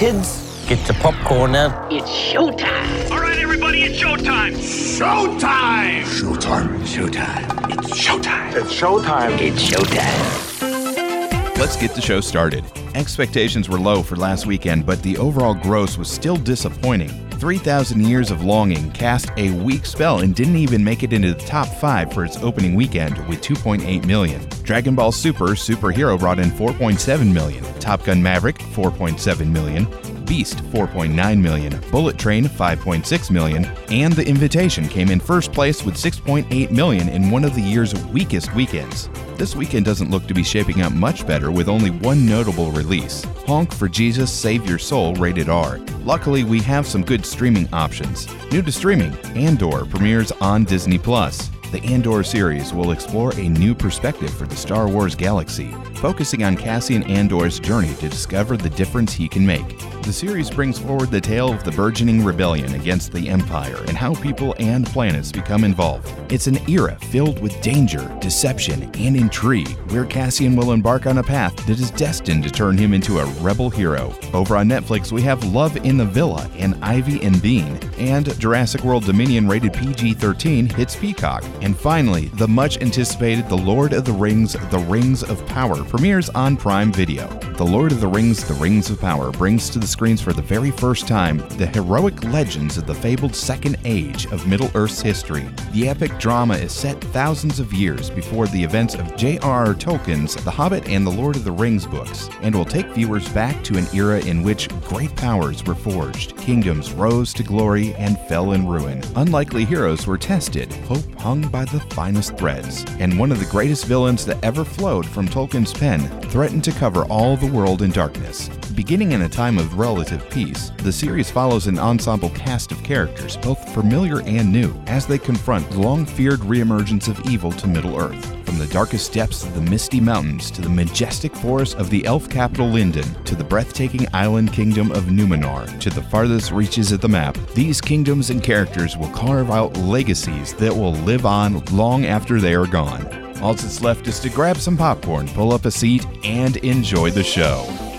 Kids, get your popcorn out. It's showtime. All right, everybody, it's showtime. Showtime! Showtime. Showtime. It's showtime. It's showtime. It's showtime. Let's get the show started. Expectations were low for last weekend, but the overall gross was still disappointing. 3,000 Years of Longing cast a weak spell and didn't even make it into the top 5 for its opening weekend with 2.8 million. Dragon Ball Super Superhero brought in 4.7 million, Top Gun Maverick 4.7 million, Beast 4.9 million, Bullet Train 5.6 million, and The Invitation came in first place with 6.8 million in one of the year's weakest weekends. This weekend doesn't look to be shaping up much better with only one notable release Honk for Jesus Save Your Soul rated R. Luckily, we have some good streaming options. New to streaming, Andor premieres on Disney Plus. The Andor series will explore a new perspective for the Star Wars galaxy, focusing on Cassian Andor's journey to discover the difference he can make. The series brings forward the tale of the burgeoning rebellion against the Empire and how people and planets become involved. It's an era filled with danger, deception, and intrigue, where Cassian will embark on a path that is destined to turn him into a rebel hero. Over on Netflix, we have Love in the Villa and Ivy and Bean, and Jurassic World Dominion rated PG 13 hits Peacock. And finally, the much anticipated The Lord of the Rings The Rings of Power premieres on Prime Video. The Lord of the Rings The Rings of Power brings to the screens for the very first time the heroic legends of the fabled Second Age of Middle Earth's history. The epic drama is set thousands of years before the events of J.R.R. Tolkien's The Hobbit and The Lord of the Rings books, and will take viewers back to an era in which great powers were forged, kingdoms rose to glory and fell in ruin, unlikely heroes were tested, hope hung by the finest threads, and one of the greatest villains that ever flowed from Tolkien's pen threatened to cover all the world in darkness. Beginning in a time of relative peace, the series follows an ensemble cast of characters, both familiar and new, as they confront the long feared reemergence of evil to Middle Earth. From the darkest depths of the misty mountains to the majestic forests of the elf capital Lindon to the breathtaking island kingdom of Numenor to the farthest reaches of the map, these kingdoms and characters will carve out legacies that will live on long after they are gone. All that's left is to grab some popcorn, pull up a seat, and enjoy the show.